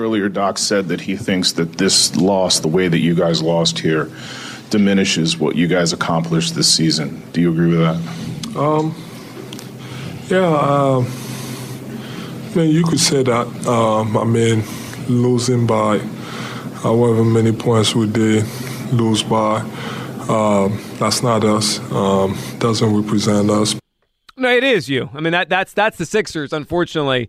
Earlier, Doc said that he thinks that this loss, the way that you guys lost here, diminishes what you guys accomplished this season. Do you agree with that? Um, yeah, uh, I mean, you could say that. Um, I mean, losing by however many points we did lose by, um, that's not us. Um, doesn't represent us. No, it is you. I mean, that that's that's the Sixers. Unfortunately,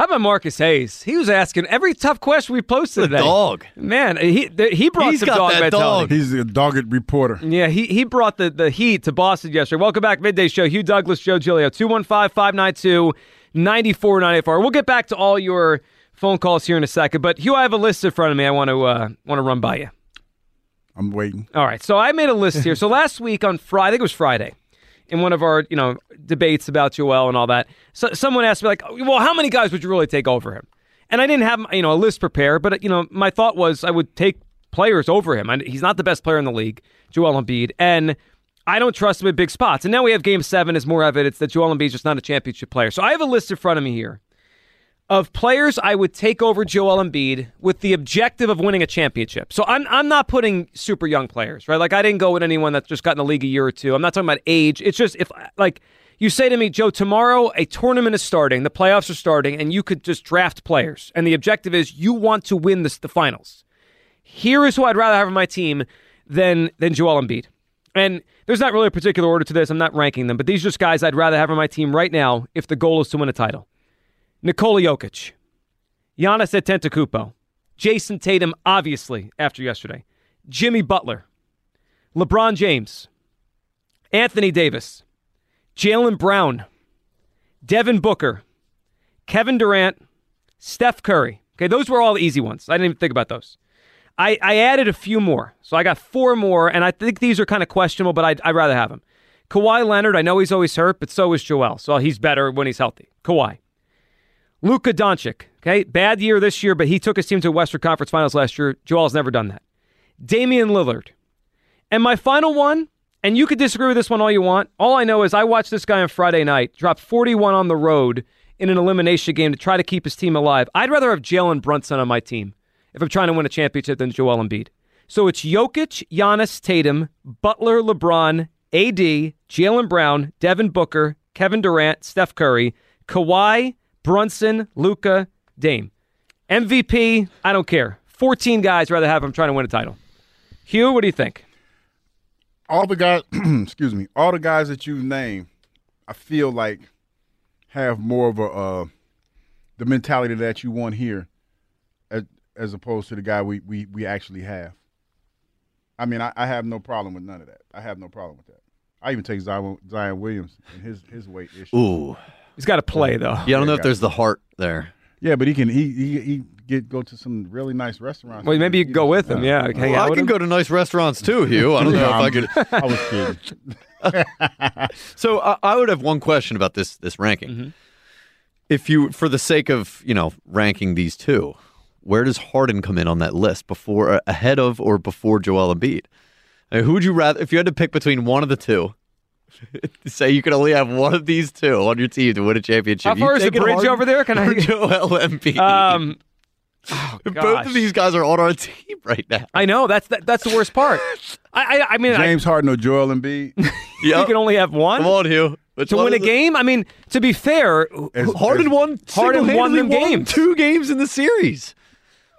how about Marcus Hayes? He was asking every tough question we posted The today. dog. man, he the, he brought He's some got dog that mentality. dog. He's a dogged reporter. Yeah, he he brought the, the heat to Boston yesterday. Welcome back, midday show. Hugh Douglas, Joe Giglio, 215-592-9494. We'll get back to all your phone calls here in a second. But Hugh, I have a list in front of me. I want to uh, want to run by you. I'm waiting. All right, so I made a list here. So last week on Friday, I think it was Friday, in one of our you know debates about Joel and all that, so, someone asked me like, "Well, how many guys would you really take over him?" And I didn't have you know a list prepared, but you know my thought was I would take players over him. I, he's not the best player in the league, Joel Embiid, and I don't trust him in big spots. And now we have Game Seven as more evidence that Joel Embiid's just not a championship player. So I have a list in front of me here of players I would take over Joel Embiid with the objective of winning a championship. So I'm I'm not putting super young players, right? Like I didn't go with anyone that's just got in the league a year or two. I'm not talking about age. It's just if like you say to me, Joe, tomorrow a tournament is starting, the playoffs are starting, and you could just draft players, and the objective is you want to win this, the finals. Here is who I'd rather have on my team than than Joel Embiid. And there's not really a particular order to this. I'm not ranking them, but these are just guys I'd rather have on my team right now if the goal is to win a title. Nikola Jokic, Giannis Antetokounmpo, Jayson Tatum, obviously after yesterday, Jimmy Butler, LeBron James, Anthony Davis, Jaylen Brown, Devin Booker, Kevin Durant, Steph Curry. Okay, those were all the easy ones. I didn't even think about those. I, I added a few more. So I got four more, and I think these are kind of questionable, but I'd, I'd rather have them. Kawhi Leonard, I know he's always hurt, but so is Joel. So he's better when he's healthy. Kawhi. Luka Doncic. Okay, bad year this year, but he took his team to Western Conference Finals last year. Joel's never done that. Damian Lillard. And my final one, and you could disagree with this one all you want. All I know is I watched this guy on Friday night drop 41 on the road in an elimination game to try to keep his team alive. I'd rather have Jalen Brunson on my team if I'm trying to win a championship than Joel Embiid. So it's Jokic, Giannis, Tatum, Butler, LeBron, AD, Jaylen Brown, Devin Booker, Kevin Durant, Steph Curry, Kawhi, Brunson, Luka, Dame. MVP, I don't care. 14 guys rather have him trying to win a title. Hugh, what do you think? All the guys, excuse me, all the guys that you named, I feel like have more of a uh, the mentality that you want here, as, as opposed to the guy we, we, we actually have. I mean, I, I have no problem with none of that. I have no problem with that. I even take Zion, Zion Williams and his his weight issue. Ooh. He's got to play, though. Yeah, I don't know if there's the heart there. Yeah, but he can he he, he get go to some really nice restaurants. Well, maybe you could go with him. Yeah, hang Well, out I with can him. go to nice restaurants too, Hugh. I don't know if I could. I was kidding. So I, I would have one question about this this ranking. Mm-hmm. If you, for the sake of you know ranking these two, where does Harden come in on that list before, uh, ahead of, or before Joel Embiid? I mean, who would you rather? If you had to pick between one of the two, say you could only have one of these two on your team to win a championship. How far you is the bridge Harden over there? Can I- or Joel Embiid? Um, oh, Both of these guys are on our team right now. I know that's that, that's the worst part. I I, I mean, I, James Harden or Joel Embiid? you can only have one. Come on, Hugh. Which to win a is it? game. I mean, to be fair, As- Harden as- won. Harden won them single-handedly won games. Two games in the series.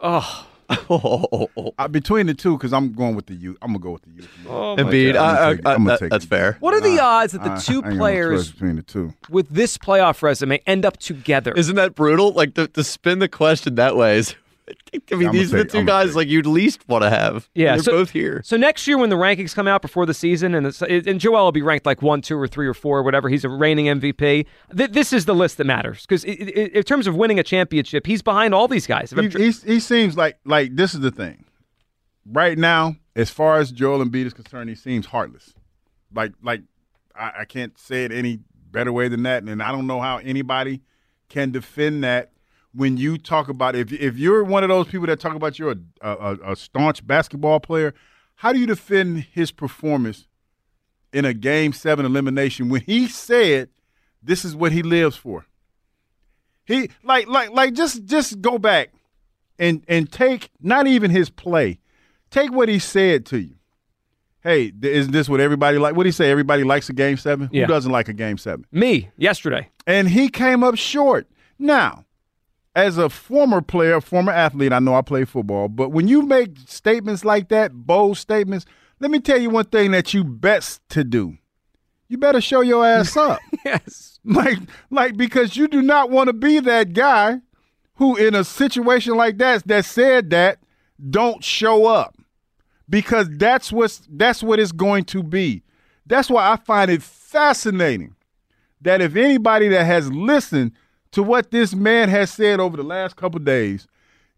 oh, uh, between the two, because I'm going with the youth. I'm gonna go with the youth. oh Embiid, I'm I- I- gonna take- I- I'm gonna that- that's it. fair. What are the odds that the two I ain't players between the two? with this playoff resume end up together? Isn't that brutal? Like to, to spin the question that way is. I mean, I'ma these are the take- 2 I'ma guys like you'd least want to have. Yeah, they're so- both here. So next year, when the rankings come out before the season, and it's, and Joel will be ranked like one, two, or three, or four, or whatever. He's a reigning MVP. Th- this is the list that matters because in terms of winning a championship, he's behind all these guys. He, he, he seems like like this is the thing. Right now, as far as Joel Embiid is concerned, he seems heartless. Like like I, I can't say it any better way than that, and I don't know how anybody can defend that. When you talk about if if you're one of those people that talk about you're a, a, a staunch basketball player, how do you defend his performance in a game seven elimination when he said this is what he lives for? He like like like just just go back and and take not even his play, take what he said to you. Hey, isn't this what everybody like? What did he say? Everybody likes a game seven. Yeah. Who doesn't like a game seven? me yesterday. And he came up short. Now, as a former player, former athlete, I know I play football, but when you make statements like that, bold statements, let me tell you one thing that you best to do. You better show your ass up. Yes. like like because you do not want to be that guy who in a situation like that that said that don't show up because that's what's that's what it's going to be that's why i find it fascinating that if anybody that has listened to what this man has said over the last couple days.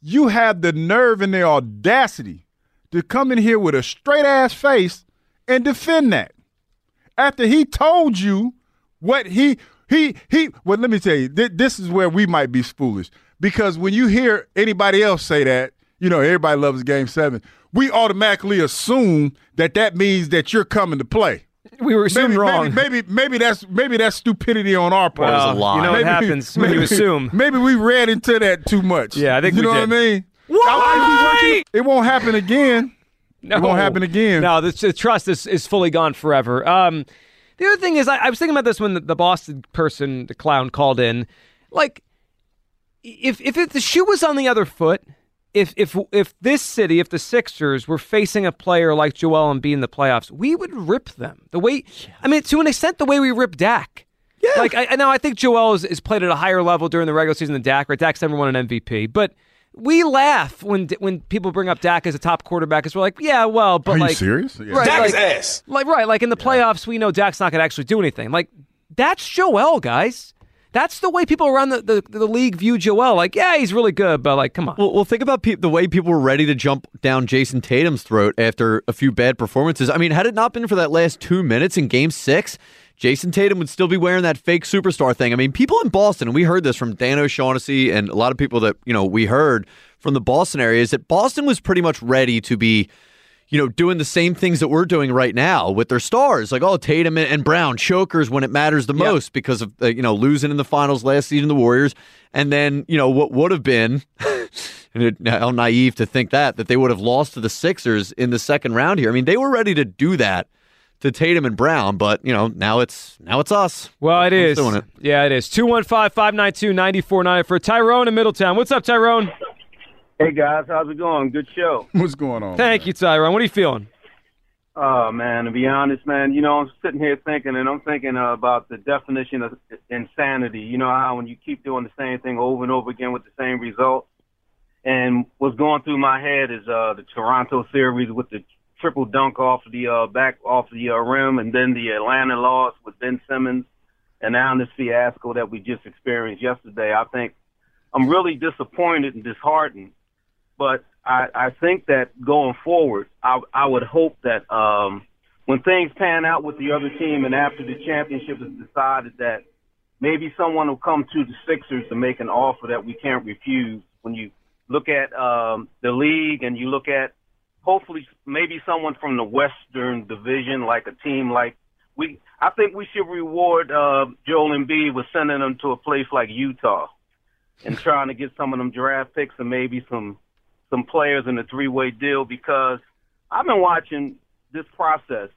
You have the nerve and the audacity to come in here with a straight ass face and defend that. After he told you what he he he well let me tell you th- this is where we might be foolish. Because when you hear anybody else say that you know everybody loves game 7 we automatically assume that that means that you're coming to play We were assumed maybe, wrong. Maybe, maybe maybe that's maybe that's stupidity on our part. Well, a lie. you know what Maybe- happens when you maybe- assume. Maybe we read into that too much. Yeah, I think you we know did. what I mean. Why? It won't happen again. No. It won't happen again. No, the, the trust is, is fully gone forever. Um, the other thing is, I, I was thinking about this when the, the Boston person, the clown, called in. Like, if if it, the shoe was on the other foot, if if if this city, if the Sixers were facing a player like Joel Embiid in the playoffs, we would rip them. The way, I mean, to an extent, the way we rip Dak. Yeah. Like I, I know, I think Joel is, is played at a higher level during the regular season than Dak. Right, Dak's never won an MVP, but. We laugh when when people bring up Dak as a top quarterback, because we're like, yeah, well, but Are you like, serious? Yeah. Right, Dak like, ass. Like right, like in the playoffs, we know Dak's not going to actually do anything. Like that's Joel, guys. That's the way people around the, the, the league view Joel. Like, yeah, he's really good, but like, come on. Well, well think about pe- the way people were ready to jump down Jayson Tatum's throat after a few bad performances. I mean, had it not been for that last two minutes in Game Six, Jayson Tatum would still be wearing that fake superstar thing. I mean, people in Boston, and we heard this from Dan O'Shaughnessy and a lot of people that you know we heard from the Boston area, is that Boston was pretty much ready to be you know, doing the same things that we're doing right now with their stars, like oh Tatum and, Brown, chokers when it matters the most because of uh, you know losing in the finals last season, the Warriors, and then you know what would have been, and how naive to think that that they would have lost to the Sixers in the second round here. I mean, they were ready to do that to Tatum and Brown, but you know now it's now it's us. well, it is. doing it. Yeah, it is. 215-592-9490 for Tyrone in Middletown. What's up, Tyrone? Hey guys, how's it going? Good show. What's going on? Thank you, Tyrone. What are you feeling? Oh man, to be honest, man, you know I'm sitting here thinking, and I'm thinking uh, about the definition of insanity. You know how when you keep doing the same thing over and over again with the same result. And what's going through my head is uh, the Toronto series with the triple dunk off the uh, back off the uh, rim, and then the Atlanta loss with Ben Simmons, and now this fiasco that we just experienced yesterday. I think I'm really disappointed and disheartened. But I, I think that going forward, I, I would hope that um, when things pan out with the other team and after the championship is decided, that maybe someone will come to the Sixers to make an offer that we can't refuse. When you look at um, the league and you look at hopefully maybe someone from the Western Division, like a team like we, I think we should reward uh, Joel Embiid with sending them to a place like Utah and trying to get some of them draft picks and maybe some some players in a three way deal because I've been watching this process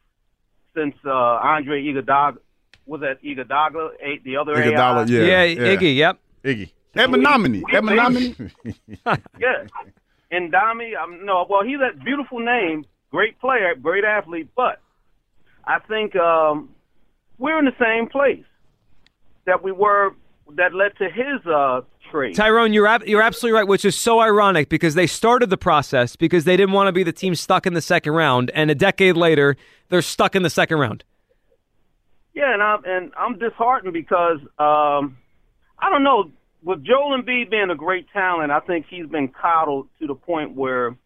since uh, Andre Iguodala was that Iguodala, eight the other Iguodala, AI? yeah, Iggy. Yep. Iggy. Ebenomini. Ebenomini. yeah. And Dami, um, no, well, he's a beautiful name, great player, great athlete, but I think um, we're in the same place that we were that led to his uh, trade. Tyrone, you're ab- you're absolutely right, which is so ironic because they started the process because they didn't want to be the team stuck in the second round, and a decade later they're stuck in the second round. Yeah, and I'm and I'm disheartened because um, I don't know. With Joel Embiid being a great talent, I think he's been coddled to the point where,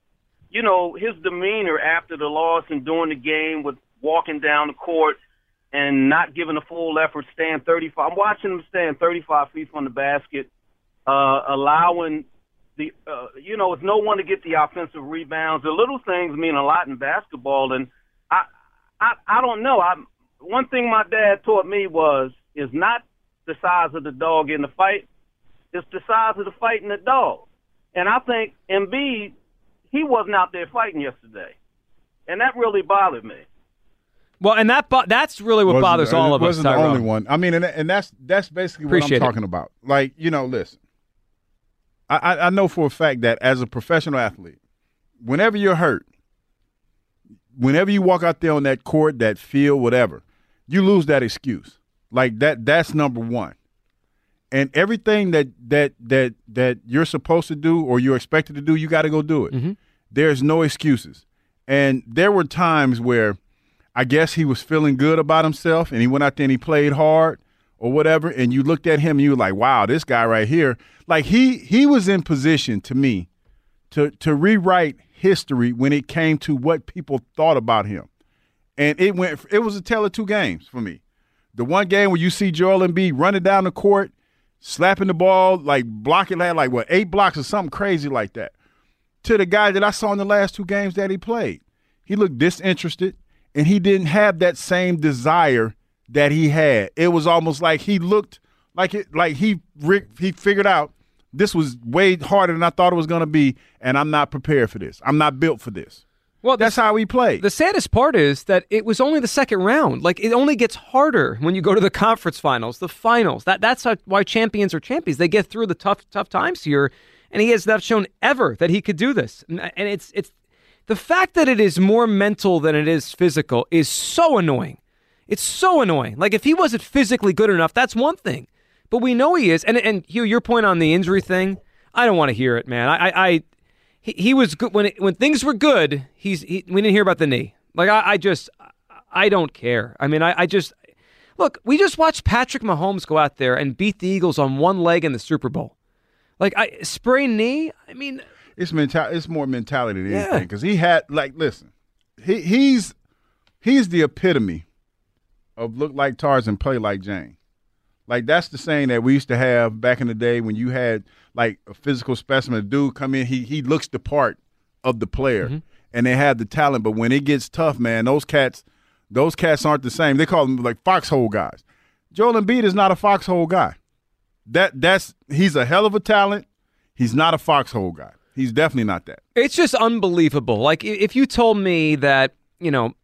you know, his demeanor after the loss and during the game with walking down the court and not giving a full effort, staying 35. I'm watching him stand 35 feet from the basket, uh, allowing the, uh, you know, it's no one to get the offensive rebounds. The little things mean a lot in basketball, and I, I, I don't know. I, one thing my dad taught me was is not the size of the dog in the fight, it's the size of the fight in the dog. And I think Embiid, he wasn't out there fighting yesterday, and that really bothered me. Well, and that bo- that's really what Wasn't- bothers all of it us. wasn't the Tyrone. only one. I mean, and, and that's that's basically what I'm it. talking about. Like, you know, listen, I, I know for a fact that as a professional athlete, whenever you're hurt, whenever you walk out there on that court, that field, whatever, you lose that excuse. Like that. That's number one. And everything that that that that you're supposed to do or you're expected to do, you got to go do it. Mm-hmm. There's no excuses. And there were times where I guess he was feeling good about himself and he went out there and he played hard or whatever. And you looked at him and you were like, wow, this guy right here. Like he he was in position to me to to rewrite history when it came to what people thought about him. And it went it was a tale of two games for me. The one game where you see Joel Embiid running down the court, slapping the ball, like blocking that, like what, eight blocks or something crazy like that. To the guy that I saw in the last two games that he played. He looked disinterested and he didn't have that same desire that he had. It was almost like he looked like it like he he figured out this was way harder than I thought it was going to be and I'm not prepared for this. I'm not built for this. Well, That's how he played. The saddest part is that it was only the second round. Like it only gets harder when you go to the conference finals, the finals. That that's how, why champions are champions. They get through the tough tough times here, and he has not shown ever that he could do this. And, and it's it's the fact that it is more mental than it is physical is so annoying. It's so annoying. Like if he wasn't physically good enough, that's one thing, but we know he is. And and Hugh, your point on the injury thing, I don't want to hear it, man. I I. I he, he was good when it, when things were good. He's he, we didn't hear about the knee. Like I, I just I don't care. I mean I, I just look. We just watched Patrick Mahomes go out there and beat the Eagles on one leg in the Super Bowl. Like I sprained knee. I mean It's mental. It's more mentality than Yeah. anything because he had like listen, he he's he's the epitome of look like Tarzan, play like Jane. Like that's the saying that we used to have back in the day when you had like a physical specimen, a dude come in, he he looks the part of the player, mm-hmm. and they have the talent. But when it gets tough, man, those cats, those cats aren't the same. They call them like foxhole guys. Joel Embiid is not a foxhole guy. That that's he's a hell of a talent. He's not a foxhole guy. He's definitely not that. It's just unbelievable. Like if you told me that, you know,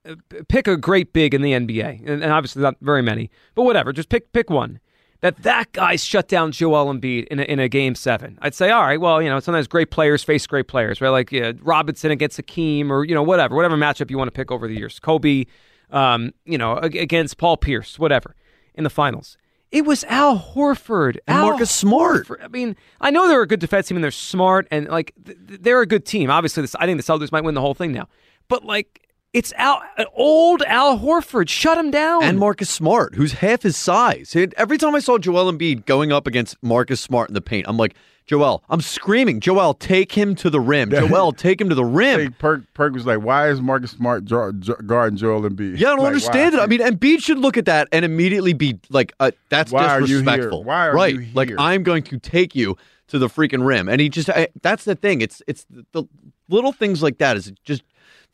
pick a great big in the NBA, and, and obviously not very many, but whatever, just pick pick one. That that guy shut down Joel Embiid in a, in a game seven. I'd say, all right, well, you know, sometimes great players face great players, right? Like uh, Robinson against Hakeem, or you know, whatever, whatever matchup you want to pick over the years. Kobe, um, you know, against Paul Pierce, whatever, in the finals. It was Al Horford And Al Marcus Smart. Horford. I mean, I know they're a good defense team and they're smart and like th- th- they're a good team. Obviously, this, I think the Celtics might win the whole thing now. But like, it's Al, old Al Horford. Shut him down. and Marcus Smart, who's half his size. Every time I saw Joel Embiid going up against Marcus Smart in the paint, I'm like, Joel, I'm screaming, Joel, take him to the rim. Joel, take him to the rim. Hey, Perk, Perk was like, "Why is Marcus Smart jo- jo- guarding Joel Embiid?" Yeah, I don't Like, understand why? it. I mean, Embiid should look at that and immediately be like, uh, "That's Why are you here? disrespectful." Why are right? you Like. I'm going to take you to the freaking rim, and he just I, that's the thing. It's it's the, the little things like that. Is just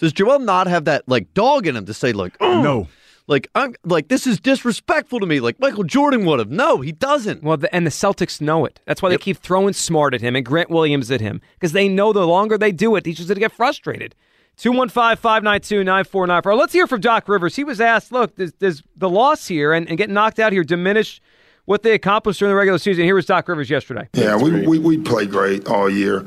does Joel not have that like dog in him to say like, oh, no. like I'm like this is disrespectful to me, like Michael Jordan would have. No, he doesn't. well, the, and the Celtics know it. That's why they keep throwing Smart at him and Grant Williams at him because they know the longer they do it, he's just going to get frustrated. 215 592 9494. Let's hear from Doc Rivers. He was asked, look, does, does the loss here and, and getting knocked out here diminish what they accomplished during the regular season? Here was Doc Rivers yesterday. Yeah, we, we, we played great all year.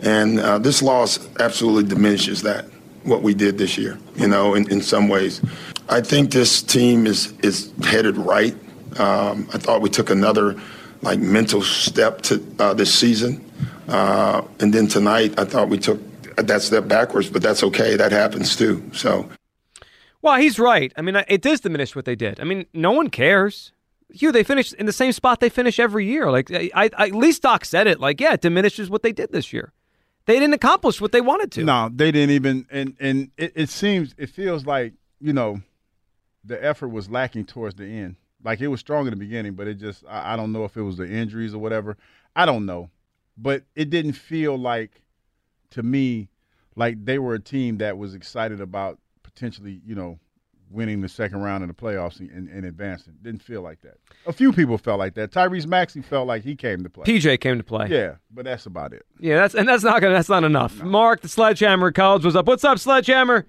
And uh, this loss absolutely diminishes that, what we did this year, you know, in, in some ways. I think this team is, is headed right. Um, I thought we took another like mental step to uh, this season. Uh, and then tonight, I thought we took that step backwards, but that's okay. That happens too. So, well, he's right. I mean, it does diminish what they did. I mean, no one cares. Hugh, they finished in the same spot they finish every year. Like, I, I, at least Doc said it. Like, yeah, it diminishes what they did this year. They didn't accomplish what they wanted to. No, they didn't even. And and it, it seems, it feels like you know, the effort was lacking towards the end. Like it was strong in the beginning, but it just I, I don't know if it was the injuries or whatever. I don't know, but it didn't feel like to me like they were a team that was excited about potentially, you know, winning the second round in the playoffs and, and, advancing. Didn't feel like that. A few people felt like that. Tyrese Maxey felt like he came to play. PJ came to play. Yeah, but that's about it. Yeah, that's and that's not gonna that's not enough. No. Mark, the Sledgehammer College was up. What's up, Sledgehammer?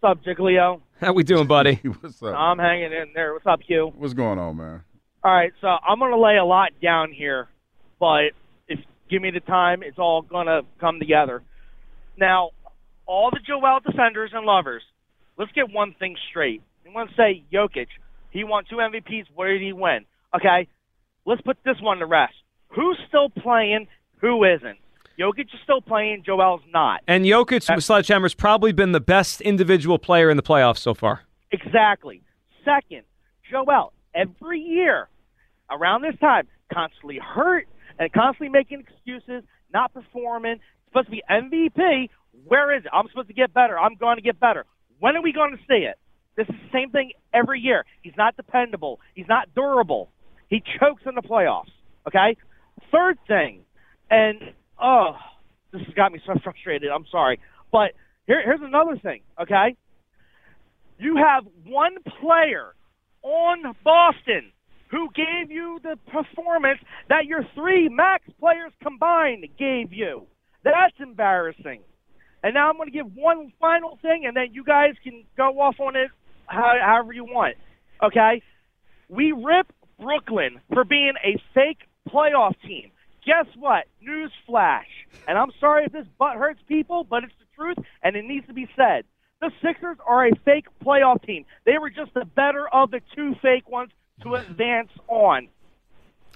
What's up, Giglio? How we doing, buddy? What's up? I'm hanging in there. What's up, Hugh? What's going on, man? All right, so I'm gonna lay a lot down here, but if give me the time, it's all gonna come together. Now, all the Joel defenders and lovers, let's get one thing straight. You want to say Jokic, he won two MVPs. Where did he win? Okay, let's put this one to rest. Who's still playing? Who isn't? Jokic is still playing. Joel's not. And Jokic, uh, Sledgehammer's probably been the best individual player in the playoffs so far. Exactly. Second, Joel, every year around this time, constantly hurt and constantly making excuses, not performing. Supposed to be MVP. Where is it? I'm supposed to get better. I'm going to get better. When are we going to see it? This is the same thing every year. He's not dependable. He's not durable. He chokes in the playoffs. Okay. Third thing, and oh, this has got me so frustrated. I'm sorry, but here, here's another thing. Okay. You have one player on Boston who gave you the performance that your three max players combined gave you. That's embarrassing. And now I'm going to give one final thing, and then you guys can go off on it how, however you want. Okay? We rip Brooklyn for being a fake playoff team. Guess what? News flash. And I'm sorry if this butt hurts people, but it's the truth, and it needs to be said. The Sixers are a fake playoff team. They were just the better of the two fake ones to advance on.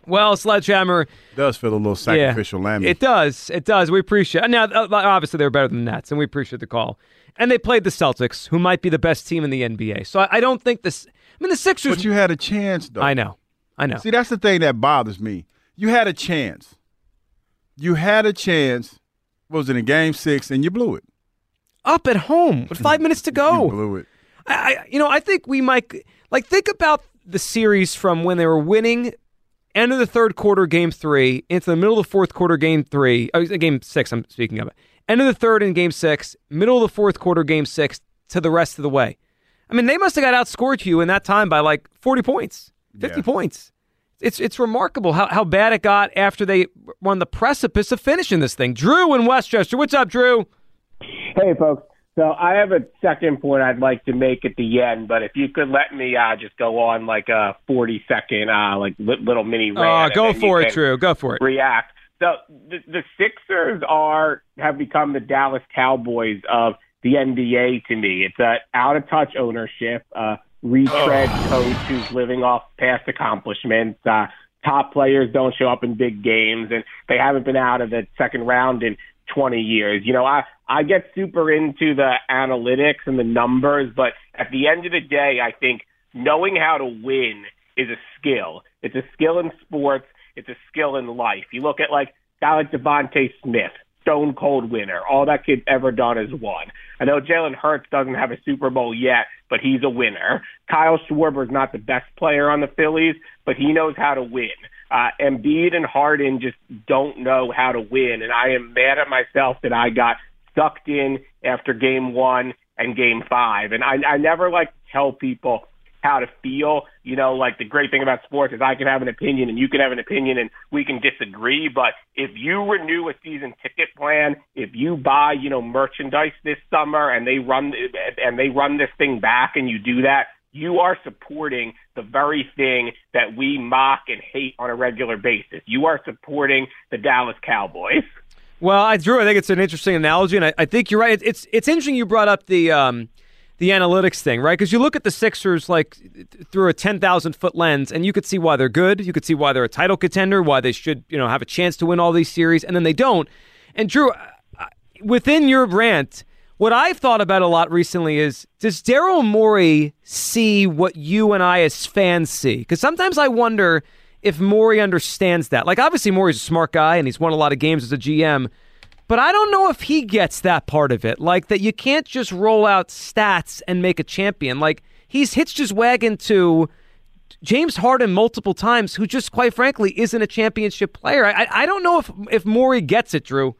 Well, Sledgehammer it does feel a little sacrificial yeah, lamb. It does. It does. We appreciate. Now, uh, obviously, they're better than the Nets, and we appreciate the call. And they played the Celtics, who might be the best team in the NBA. So I, I don't think this. I mean, the Sixers. But you had a chance, though. I know. I know. See, that's the thing that bothers me. You had a chance. You had a chance. What was it in Game Six, and you blew it. Up at home with five minutes to go. you blew it. I, I, you know, I think we might like think about the series from when they were winning end of the third quarter, game three, into the middle of the fourth quarter, game three, oh, game six, I'm speaking of it. End of the third in game six, middle of the fourth quarter, game six, to the rest of the way. I mean, they must have got outscored you in that time by like 40 points, 50 yeah. points. It's it's remarkable how, how bad it got after they were on the precipice of finishing this thing. Drew in Westchester. What's up, Drew? Hey, folks. So I have a second point I'd like to make at the end, but if you could let me uh, just go on like a 40 second uh, like little mini rant. Oh, go for it, Drew. Go for it. React. So the, the Sixers are have become the Dallas Cowboys of the NBA to me. It's a out of touch ownership, uh, retread coach who's living off past accomplishments. Uh, top players don't show up in big games, and they haven't been out of the second round in 20 years. You know, I, I get super into the analytics and the numbers, but at the end of the day, I think knowing how to win is a skill. It's a skill in sports. It's a skill in life. You look at like guy like DeVonta Smith, stone cold winner. All that kid's ever done is won. I know Jalen Hurts doesn't have a Super Bowl yet, but he's a winner. Kyle Schwarber's not the best player on the Phillies, but he knows how to win. Uh, Embiid and Harden just don't know how to win, and I am mad at myself that I got sucked in after game one and game five. And I, I never like to tell people how to feel. You know, like the great thing about sports is I can have an opinion and you can have an opinion and we can disagree. But if you renew a season ticket plan, if you buy, you know, merchandise this summer and they run and they run this thing back and you do that, you are supporting the very thing that we mock and hate on a regular basis. You are supporting the Dallas Cowboys. Well, I Drew, I think it's an interesting analogy, and I, I think you're right. It's it's interesting you brought up the um, the analytics thing, right? Because you look at the Sixers like through a ten thousand foot lens, and you could see why they're good. You could see why they're a title contender, why they should you know have a chance to win all these series, and then they don't. And Drew, within your rant, what I've thought about a lot recently is does Daryl Morey see what you and I as fans see? Because sometimes I wonder if Morey understands that. Like, obviously, Morey's a smart guy and he's won a lot of games as a GM, but I don't know if he gets that part of it. Like, that you can't just roll out stats and make a champion. Like, he's hitched his wagon to. James Harden multiple times, who just quite frankly isn't a championship player. I, I don't know if if Morey gets it, Drew.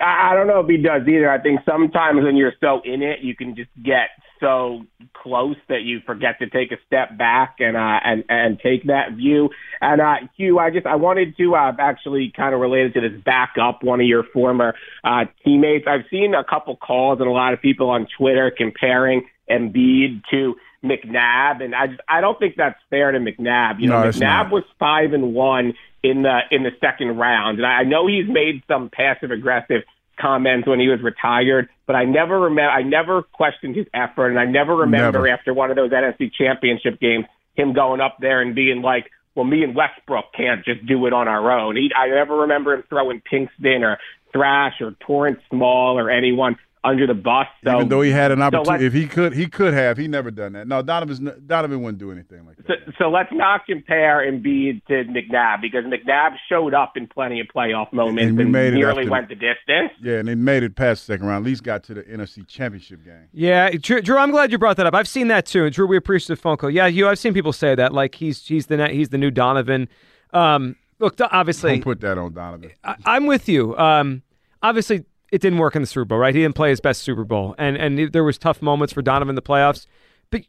I don't know if he does either. I think sometimes when you're so in it, you can just get so close that you forget to take a step back and uh, and and take that view. And uh, Hugh, I just I wanted to uh, actually kind of related to this back up one of your former uh, teammates. I've seen a couple calls and a lot of people on Twitter comparing Embiid to McNabb, and I just I don't think that's fair to McNabb. You know, No, McNabb was five and one in the in the second round, and I know he's made some passive aggressive comments when he was retired, but I never remember I never questioned his effort, and I never remember Never. after one of those NFC Championship games him going up there and being like. Well, me and Westbrook can't just do it on our own. He, I never remember him throwing Pinkston or Thrash or Torrance Small or anyone under the bus. So, Even though he had an so opportunity, if he could, he could have. He never done that. No, Donovan's Donovan wouldn't do anything like that. So, so let's not compare Embiid to McNabb because McNabb showed up in plenty of playoff moments And and, we made it nearly after went the distance. Yeah, and they made it past the second round. At least got to the NFC Championship game. Yeah, Drew, Drew, I'm glad you brought that up. I've seen that too. And Drew, we appreciate the phone call. Yeah, you. I've seen people say that. Like he's he's the he's the new Donovan. Um, look, obviously, Don't put that on Donovan. I, I'm with you. Um, obviously, it didn't work in the Super Bowl, right? He didn't play his best Super Bowl, and and there was tough moments for Donovan in the playoffs. But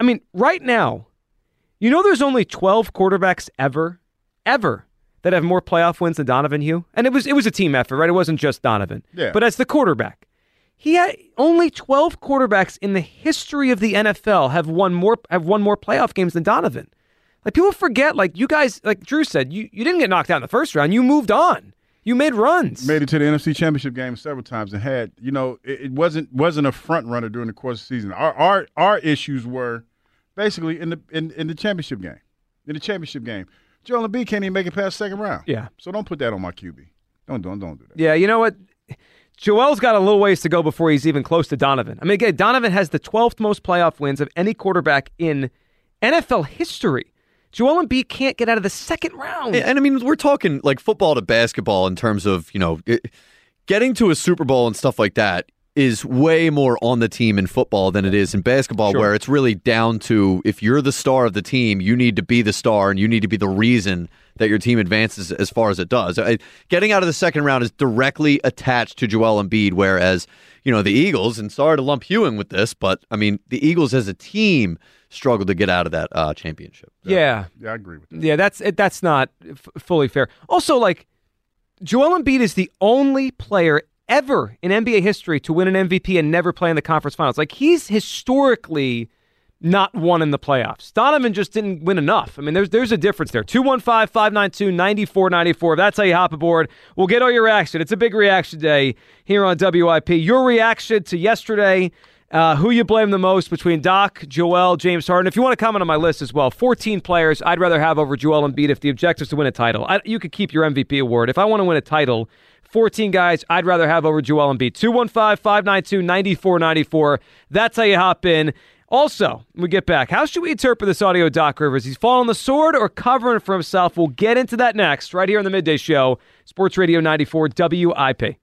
I mean, right now, you know, there's only 12 quarterbacks ever, ever that have more playoff wins than Donovan Hugh, and it was it was a team effort, right? It wasn't just Donovan. Yeah. But as the quarterback, he had only 12 quarterbacks in the history of the NFL have won more have won more playoff games than Donovan. Like people forget, like you guys, like Drew said, you, you didn't get knocked out in the first round. You moved on. You made runs. Made it to the NFC Championship game several times and had, you know, it, it wasn't wasn't a front runner during the course of the season. Our our our issues were basically in the in, in the championship game. In the championship game. Joel Embiid can't even make it past second round. Yeah. So don't put that on my QB. Don't don't don't do that. Yeah, you know what? Joel's got a little ways to go before he's even close to Donovan. I mean, again, Donovan has the 12th most playoff wins of any quarterback in NFL history. Joel Embiid can't get out of the second round. And, and I mean, we're talking like football to basketball in terms of, you know, it, getting to a Super Bowl and stuff like that is way more on the team in football than it is in basketball, Sure. where it's really down to if you're the star of the team, you need to be the star and you need to be the reason that your team advances as far as it does. Getting out of the second round is directly attached to Joel Embiid, whereas, you know, the Eagles, and sorry to lump in with this, but I mean, the Eagles as a team struggled to get out of that uh, championship. yeah. Yeah, I agree with that. Yeah, that's it, that's not f- fully fair. Also, like Joel Embiid is the only player ever in NBA history to win an MVP and never play in the conference finals. Like he's historically not won in the playoffs. Donovan just didn't win enough. I mean, there's there's a difference there. 215-592-9494. That's how you hop aboard. We'll get all your reaction. It's a big reaction day here on WIP. Your reaction to yesterday, uh, who you blame the most between Doc, Joel, James Harden. If you want to comment on my list as well, 14 players I'd rather have over Joel Embiid if the objective is to win a title. I, you could keep your MVP award. If I want to win a title, 14 guys I'd rather have over Joel Embiid. 215-592-9494. That's how you hop in. Also, we get back, how should we interpret this audio, Doc Rivers? He's falling the sword or covering for himself? We'll get into that next, right here on the Midday Show, Sports Radio 94 WIP.